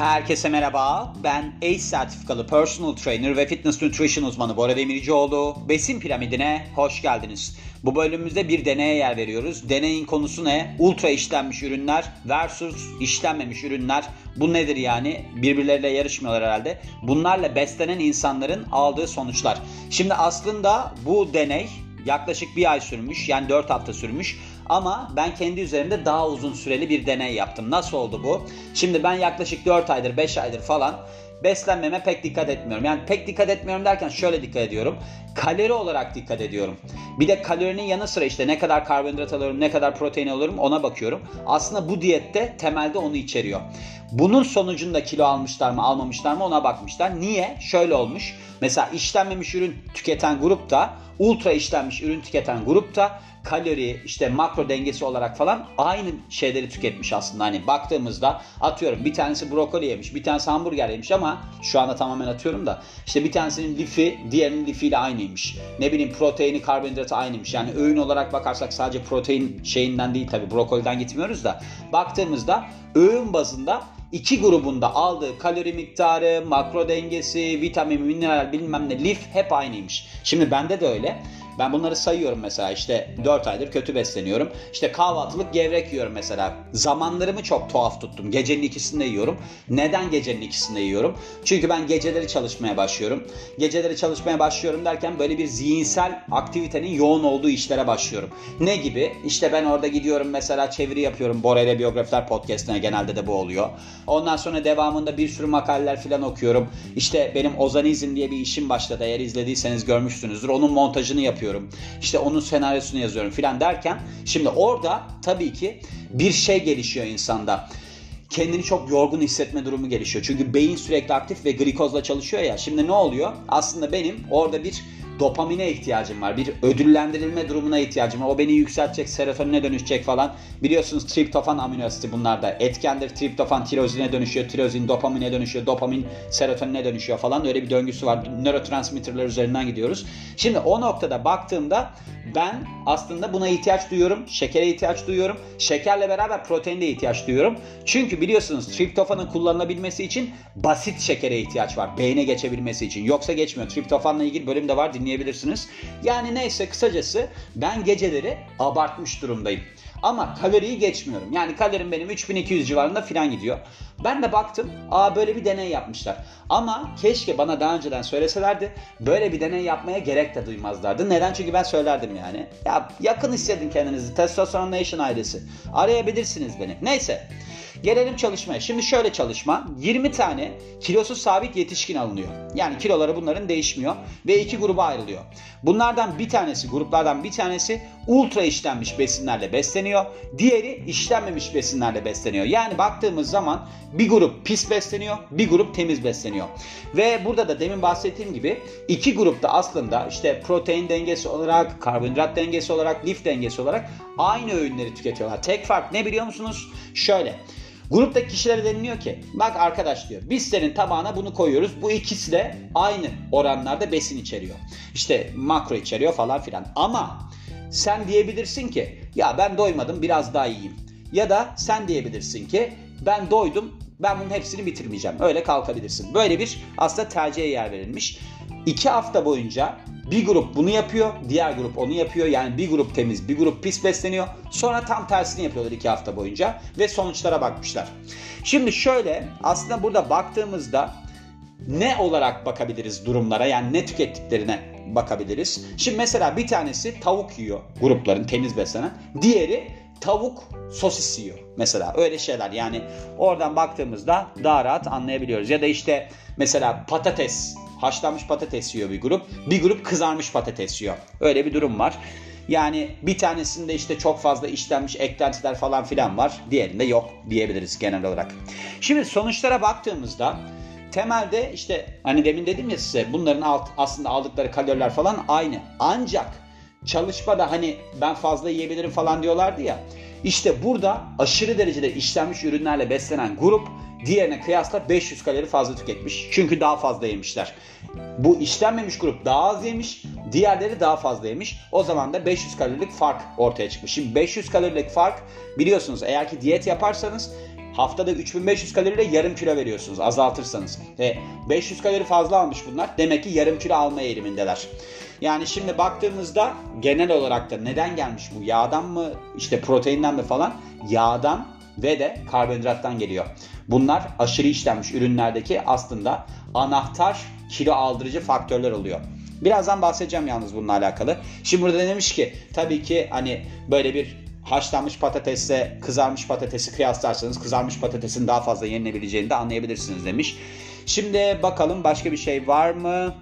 Herkese merhaba. Ben ACE sertifikalı personal trainer ve fitness nutrition uzmanı Bora Demircioğlu. Besin piramidine hoş geldiniz. Bu bölümümüzde bir deneye yer veriyoruz. Deneyin konusu ne? Ultra işlenmiş ürünler versus işlenmemiş ürünler. Bu nedir yani? Birbirleriyle yarışmıyorlar herhalde. Bunlarla beslenen insanların aldığı sonuçlar. Şimdi aslında bu deney yaklaşık bir ay sürmüş. Yani 4 hafta sürmüş. Ama ben kendi üzerimde daha uzun süreli bir deney yaptım. Nasıl oldu bu? Şimdi ben yaklaşık 4 aydır 5 aydır falan beslenmeme pek dikkat etmiyorum. Yani pek dikkat etmiyorum derken şöyle dikkat ediyorum. Kalori olarak dikkat ediyorum. Bir de kalorinin yanı sıra işte ne kadar karbonhidrat alıyorum, ne kadar protein alıyorum ona bakıyorum. Aslında bu diyette temelde onu içeriyor. Bunun sonucunda kilo almışlar mı, almamışlar mı ona bakmışlar. Niye? Şöyle olmuş. Mesela işlenmemiş ürün tüketen grupta, ultra işlenmiş ürün tüketen grupta kalori, işte makro dengesi olarak falan aynı şeyleri tüketmiş aslında. Hani baktığımızda atıyorum bir tanesi brokoli yemiş, bir tanesi hamburger yemiş ama şu anda tamamen atıyorum da işte bir tanesinin lifi diğerinin lifiyle aynıymış. Ne bileyim proteini, karbonhidratı aynıymış. Yani öğün olarak bakarsak sadece protein şeyinden değil tabi brokoliden gitmiyoruz da baktığımızda öğün bazında iki grubunda aldığı kalori miktarı, makro dengesi, vitamin, mineral bilmem ne lif hep aynıymış. Şimdi bende de öyle. Ben bunları sayıyorum mesela işte 4 aydır kötü besleniyorum. İşte kahvaltılık gevrek yiyorum mesela. Zamanlarımı çok tuhaf tuttum. Gecenin ikisinde yiyorum. Neden gecenin ikisinde yiyorum? Çünkü ben geceleri çalışmaya başlıyorum. Geceleri çalışmaya başlıyorum derken böyle bir zihinsel aktivitenin yoğun olduğu işlere başlıyorum. Ne gibi? İşte ben orada gidiyorum mesela çeviri yapıyorum. Bora ile Biyografiler Podcast'ine genelde de bu oluyor. Ondan sonra devamında bir sürü makaleler falan okuyorum. İşte benim Ozanizm diye bir işim başladı. Eğer izlediyseniz görmüşsünüzdür. Onun montajını yapıyorum yapıyorum. İşte onun senaryosunu yazıyorum filan derken şimdi orada tabii ki bir şey gelişiyor insanda kendini çok yorgun hissetme durumu gelişiyor. Çünkü beyin sürekli aktif ve glikozla çalışıyor ya. Şimdi ne oluyor? Aslında benim orada bir dopamine ihtiyacım var. Bir ödüllendirilme durumuna ihtiyacım var. O beni yükseltecek, serotonine dönüşecek falan. Biliyorsunuz triptofan amino asiti bunlar da etkendir. Triptofan tirozine dönüşüyor, tirozin dopamine dönüşüyor, dopamin serotonine dönüşüyor falan. Öyle bir döngüsü var. Nörotransmitterler üzerinden gidiyoruz. Şimdi o noktada baktığımda ben aslında buna ihtiyaç duyuyorum. Şekere ihtiyaç duyuyorum. Şekerle beraber proteine de ihtiyaç duyuyorum. Çünkü biliyorsunuz triptofanın kullanılabilmesi için basit şekere ihtiyaç var. Beyne geçebilmesi için. Yoksa geçmiyor. Triptofanla ilgili bölüm de var dinleyebilirsiniz. Yani neyse kısacası ben geceleri abartmış durumdayım. Ama kaloriyi geçmiyorum. Yani kalorim benim 3200 civarında filan gidiyor. Ben de baktım. Aa böyle bir deney yapmışlar. Ama keşke bana daha önceden söyleselerdi. Böyle bir deney yapmaya gerek de duymazlardı. Neden? Çünkü ben söylerdim yani. Ya yakın hissedin kendinizi. Testosteron Nation ailesi. Arayabilirsiniz beni. Neyse. Gelelim çalışmaya. Şimdi şöyle çalışma. 20 tane kilosu sabit yetişkin alınıyor. Yani kiloları bunların değişmiyor ve iki gruba ayrılıyor. Bunlardan bir tanesi, gruplardan bir tanesi ultra işlenmiş besinlerle besleniyor. Diğeri işlenmemiş besinlerle besleniyor. Yani baktığımız zaman bir grup pis besleniyor, bir grup temiz besleniyor. Ve burada da demin bahsettiğim gibi iki grupta aslında işte protein dengesi olarak, karbonhidrat dengesi olarak, lif dengesi olarak aynı öğünleri tüketiyorlar. Tek fark ne biliyor musunuz? Şöyle. Gruptaki kişilere deniliyor ki bak arkadaş diyor biz senin tabağına bunu koyuyoruz. Bu ikisi de aynı oranlarda besin içeriyor. İşte makro içeriyor falan filan. Ama sen diyebilirsin ki ya ben doymadım biraz daha yiyeyim. Ya da sen diyebilirsin ki ben doydum ben bunun hepsini bitirmeyeceğim. Öyle kalkabilirsin. Böyle bir aslında tercihe yer verilmiş. İki hafta boyunca bir grup bunu yapıyor, diğer grup onu yapıyor. Yani bir grup temiz, bir grup pis besleniyor. Sonra tam tersini yapıyorlar iki hafta boyunca ve sonuçlara bakmışlar. Şimdi şöyle aslında burada baktığımızda ne olarak bakabiliriz durumlara yani ne tükettiklerine bakabiliriz. Şimdi mesela bir tanesi tavuk yiyor grupların temiz beslenen. Diğeri tavuk sosis yiyor mesela öyle şeyler yani oradan baktığımızda daha rahat anlayabiliyoruz. Ya da işte mesela patates haşlanmış patates yiyor bir grup. Bir grup kızarmış patates yiyor. Öyle bir durum var. Yani bir tanesinde işte çok fazla işlenmiş eklentiler falan filan var. Diğerinde yok diyebiliriz genel olarak. Şimdi sonuçlara baktığımızda temelde işte hani demin dedim ya size bunların alt, aslında aldıkları kaloriler falan aynı. Ancak çalışmada hani ben fazla yiyebilirim falan diyorlardı ya. İşte burada aşırı derecede işlenmiş ürünlerle beslenen grup diğerine kıyasla 500 kalori fazla tüketmiş. Çünkü daha fazla yemişler. Bu işlenmemiş grup daha az yemiş, diğerleri daha fazla yemiş. O zaman da 500 kalorilik fark ortaya çıkmış. Şimdi 500 kalorilik fark biliyorsunuz eğer ki diyet yaparsanız haftada 3500 kaloriyle yarım kilo veriyorsunuz azaltırsanız. E, 500 kalori fazla almış bunlar. Demek ki yarım kilo alma eğilimindeler. Yani şimdi baktığımızda genel olarak da neden gelmiş bu? Yağdan mı işte proteinden mi falan? Yağdan ve de karbonhidrattan geliyor. Bunlar aşırı işlenmiş ürünlerdeki aslında anahtar kilo aldırıcı faktörler oluyor. Birazdan bahsedeceğim yalnız bununla alakalı. Şimdi burada demiş ki tabii ki hani böyle bir haşlanmış patatesle kızarmış patatesi kıyaslarsanız kızarmış patatesin daha fazla yenilebileceğini de anlayabilirsiniz demiş. Şimdi bakalım başka bir şey var mı?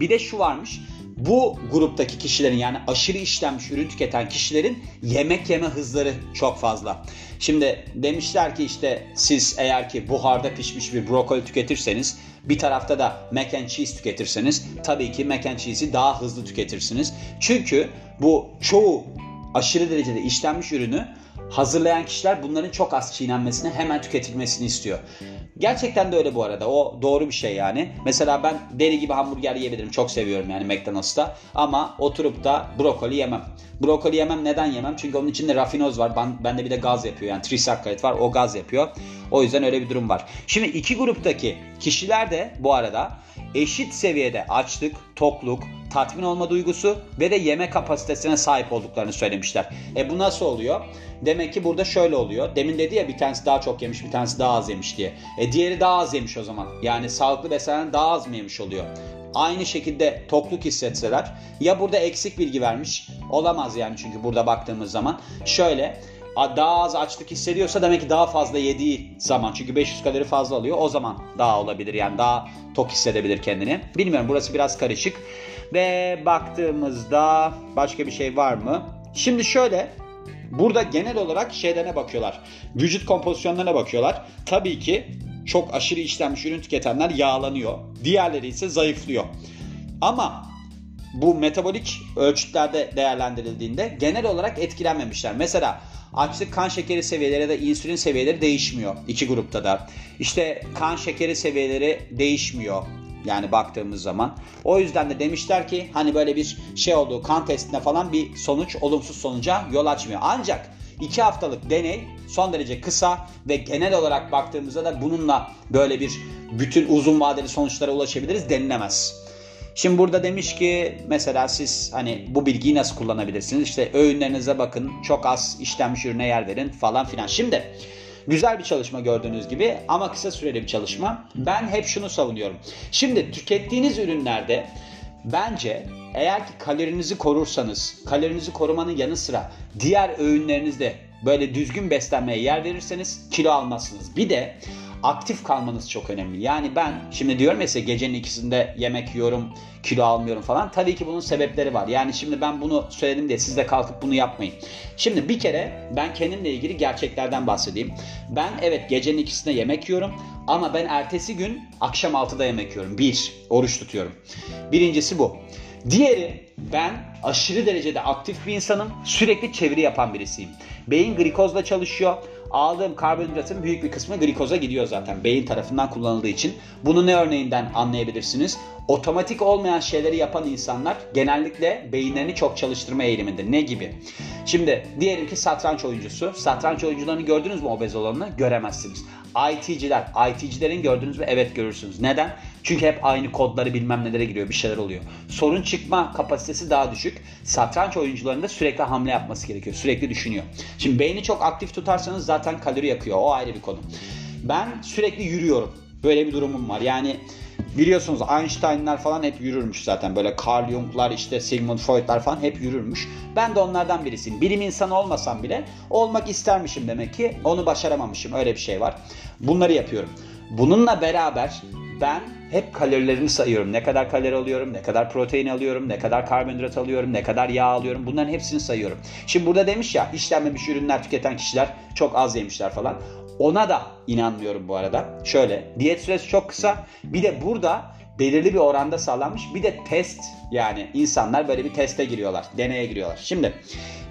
Bir de şu varmış. Bu gruptaki kişilerin yani aşırı işlenmiş ürün tüketen kişilerin yemek yeme hızları çok fazla. Şimdi demişler ki işte siz eğer ki buharda pişmiş bir brokoli tüketirseniz bir tarafta da mac and cheese tüketirseniz tabii ki mac and cheese'i daha hızlı tüketirsiniz. Çünkü bu çoğu aşırı derecede işlenmiş ürünü hazırlayan kişiler bunların çok az çiğnenmesini hemen tüketilmesini istiyor. Gerçekten de öyle bu arada. O doğru bir şey yani. Mesela ben deli gibi hamburger yiyebilirim. Çok seviyorum yani McDonald's'ta. Ama oturup da brokoli yemem. Brokoli yemem neden yemem? Çünkü onun içinde rafinoz var. Ben, bende bir de gaz yapıyor. Yani trisakkarit var. O gaz yapıyor. O yüzden öyle bir durum var. Şimdi iki gruptaki kişiler de bu arada eşit seviyede açlık, tokluk, tatmin olma duygusu ve de yeme kapasitesine sahip olduklarını söylemişler. E bu nasıl oluyor? Demek ki burada şöyle oluyor. Demin dedi ya bir tanesi daha çok yemiş bir tanesi daha az yemiş diye. E diğeri daha az yemiş o zaman. Yani sağlıklı beslenen daha az mı yemiş oluyor? Aynı şekilde tokluk hissetseler ya burada eksik bilgi vermiş olamaz yani çünkü burada baktığımız zaman şöyle daha az açlık hissediyorsa demek ki daha fazla yediği zaman çünkü 500 kalori fazla alıyor o zaman daha olabilir yani daha tok hissedebilir kendini. Bilmiyorum burası biraz karışık ve baktığımızda başka bir şey var mı? Şimdi şöyle burada genel olarak şeylerine bakıyorlar. Vücut kompozisyonlarına bakıyorlar. Tabii ki çok aşırı işlenmiş ürün tüketenler yağlanıyor. Diğerleri ise zayıflıyor. Ama bu metabolik ölçütlerde değerlendirildiğinde genel olarak etkilenmemişler. Mesela açlık kan şekeri seviyeleri ya da insülin seviyeleri değişmiyor iki grupta da. İşte kan şekeri seviyeleri değişmiyor. Yani baktığımız zaman. O yüzden de demişler ki hani böyle bir şey olduğu kan testine falan bir sonuç olumsuz sonuca yol açmıyor. Ancak 2 haftalık deney son derece kısa ve genel olarak baktığımızda da bununla böyle bir bütün uzun vadeli sonuçlara ulaşabiliriz denilemez. Şimdi burada demiş ki mesela siz hani bu bilgiyi nasıl kullanabilirsiniz? İşte öğünlerinize bakın, çok az işlenmiş ürüne yer verin falan filan. Şimdi güzel bir çalışma gördüğünüz gibi ama kısa süreli bir çalışma. Ben hep şunu savunuyorum. Şimdi tükettiğiniz ürünlerde bence eğer ki kalorinizi korursanız, kalorinizi korumanın yanı sıra diğer öğünlerinizde böyle düzgün beslenmeye yer verirseniz kilo almazsınız. Bir de aktif kalmanız çok önemli. Yani ben şimdi diyorum ya size gecenin ikisinde yemek yiyorum, kilo almıyorum falan. Tabii ki bunun sebepleri var. Yani şimdi ben bunu söyledim diye siz de kalkıp bunu yapmayın. Şimdi bir kere ben kendimle ilgili gerçeklerden bahsedeyim. Ben evet gecenin ikisinde yemek yiyorum ama ben ertesi gün akşam 6'da yemek yiyorum. Bir, oruç tutuyorum. Birincisi bu. Diğeri ben aşırı derecede aktif bir insanım. Sürekli çeviri yapan birisiyim. Beyin glikozla çalışıyor aldığım karbonhidratın büyük bir kısmı glikoza gidiyor zaten beyin tarafından kullanıldığı için. Bunu ne örneğinden anlayabilirsiniz? Otomatik olmayan şeyleri yapan insanlar genellikle beyinlerini çok çalıştırma eğiliminde. Ne gibi? Şimdi diyelim ki satranç oyuncusu. Satranç oyuncularını gördünüz mü obez olanını? Göremezsiniz. IT'ciler. IT'cilerin gördünüz mü? Evet görürsünüz. Neden? Çünkü hep aynı kodları bilmem nelere giriyor. Bir şeyler oluyor. Sorun çıkma kapasitesi daha düşük. Satranç oyuncularında sürekli hamle yapması gerekiyor. Sürekli düşünüyor. Şimdi beyni çok aktif tutarsanız zaten kalori yakıyor. O ayrı bir konu. Ben sürekli yürüyorum. Böyle bir durumum var. Yani biliyorsunuz Einstein'lar falan hep yürürmüş zaten. Böyle Carl Jung'lar işte Sigmund Freud'lar falan hep yürürmüş. Ben de onlardan birisiyim. Bilim insanı olmasam bile olmak istermişim demek ki. Onu başaramamışım. Öyle bir şey var. Bunları yapıyorum. Bununla beraber ben hep kalorilerimi sayıyorum. Ne kadar kalori alıyorum, ne kadar protein alıyorum, ne kadar karbonhidrat alıyorum, ne kadar yağ alıyorum. Bunların hepsini sayıyorum. Şimdi burada demiş ya işlenmemiş ürünler tüketen kişiler çok az yemişler falan. Ona da inanmıyorum bu arada. Şöyle diyet süresi çok kısa. Bir de burada belirli bir oranda sağlanmış. Bir de test yani insanlar böyle bir teste giriyorlar. Deneye giriyorlar. Şimdi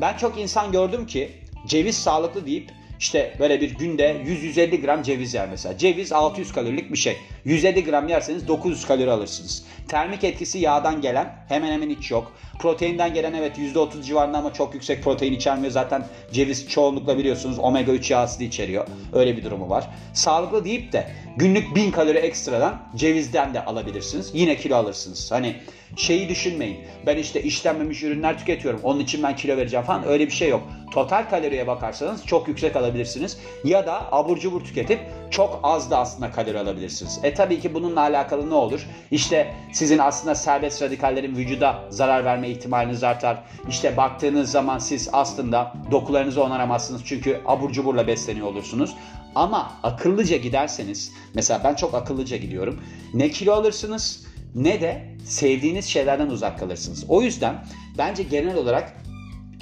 ben çok insan gördüm ki ceviz sağlıklı deyip işte böyle bir günde 100-150 gram ceviz yer mesela. Ceviz 600 kalorilik bir şey. 150 gram yerseniz 900 kalori alırsınız. Termik etkisi yağdan gelen hemen hemen hiç yok. Proteinden gelen evet %30 civarında ama çok yüksek protein içermiyor. Zaten ceviz çoğunlukla biliyorsunuz omega 3 yağ asidi içeriyor. Öyle bir durumu var. Sağlıklı deyip de günlük 1000 kalori ekstradan cevizden de alabilirsiniz. Yine kilo alırsınız. Hani şeyi düşünmeyin. Ben işte işlenmemiş ürünler tüketiyorum. Onun için ben kilo vereceğim falan. Öyle bir şey yok. Total kaloriye bakarsanız çok yüksek alabilirsiniz. Ya da abur cubur tüketip çok az da aslında kalori alabilirsiniz. E tabii ki bununla alakalı ne olur? İşte sizin aslında serbest radikallerin vücuda zarar verme ihtimaliniz artar. İşte baktığınız zaman siz aslında dokularınızı onaramazsınız. Çünkü abur cuburla besleniyor olursunuz. Ama akıllıca giderseniz, mesela ben çok akıllıca gidiyorum. Ne kilo alırsınız ne de sevdiğiniz şeylerden uzak kalırsınız. O yüzden bence genel olarak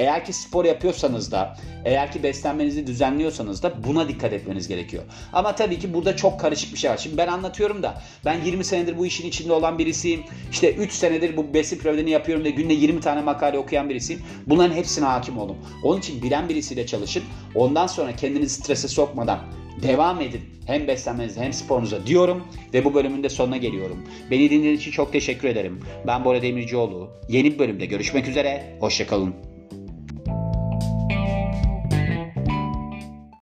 eğer ki spor yapıyorsanız da, eğer ki beslenmenizi düzenliyorsanız da buna dikkat etmeniz gerekiyor. Ama tabii ki burada çok karışık bir şey var. Şimdi ben anlatıyorum da ben 20 senedir bu işin içinde olan birisiyim. İşte 3 senedir bu besin piramidini yapıyorum ve günde 20 tane makale okuyan birisiyim. Bunların hepsine hakim olun. Onun için bilen birisiyle çalışın. Ondan sonra kendinizi strese sokmadan devam edin. Hem beslenmenize hem sporunuza diyorum ve bu bölümün de sonuna geliyorum. Beni dinlediğiniz için çok teşekkür ederim. Ben Bora Demircioğlu. Yeni bir bölümde görüşmek üzere. Hoşçakalın.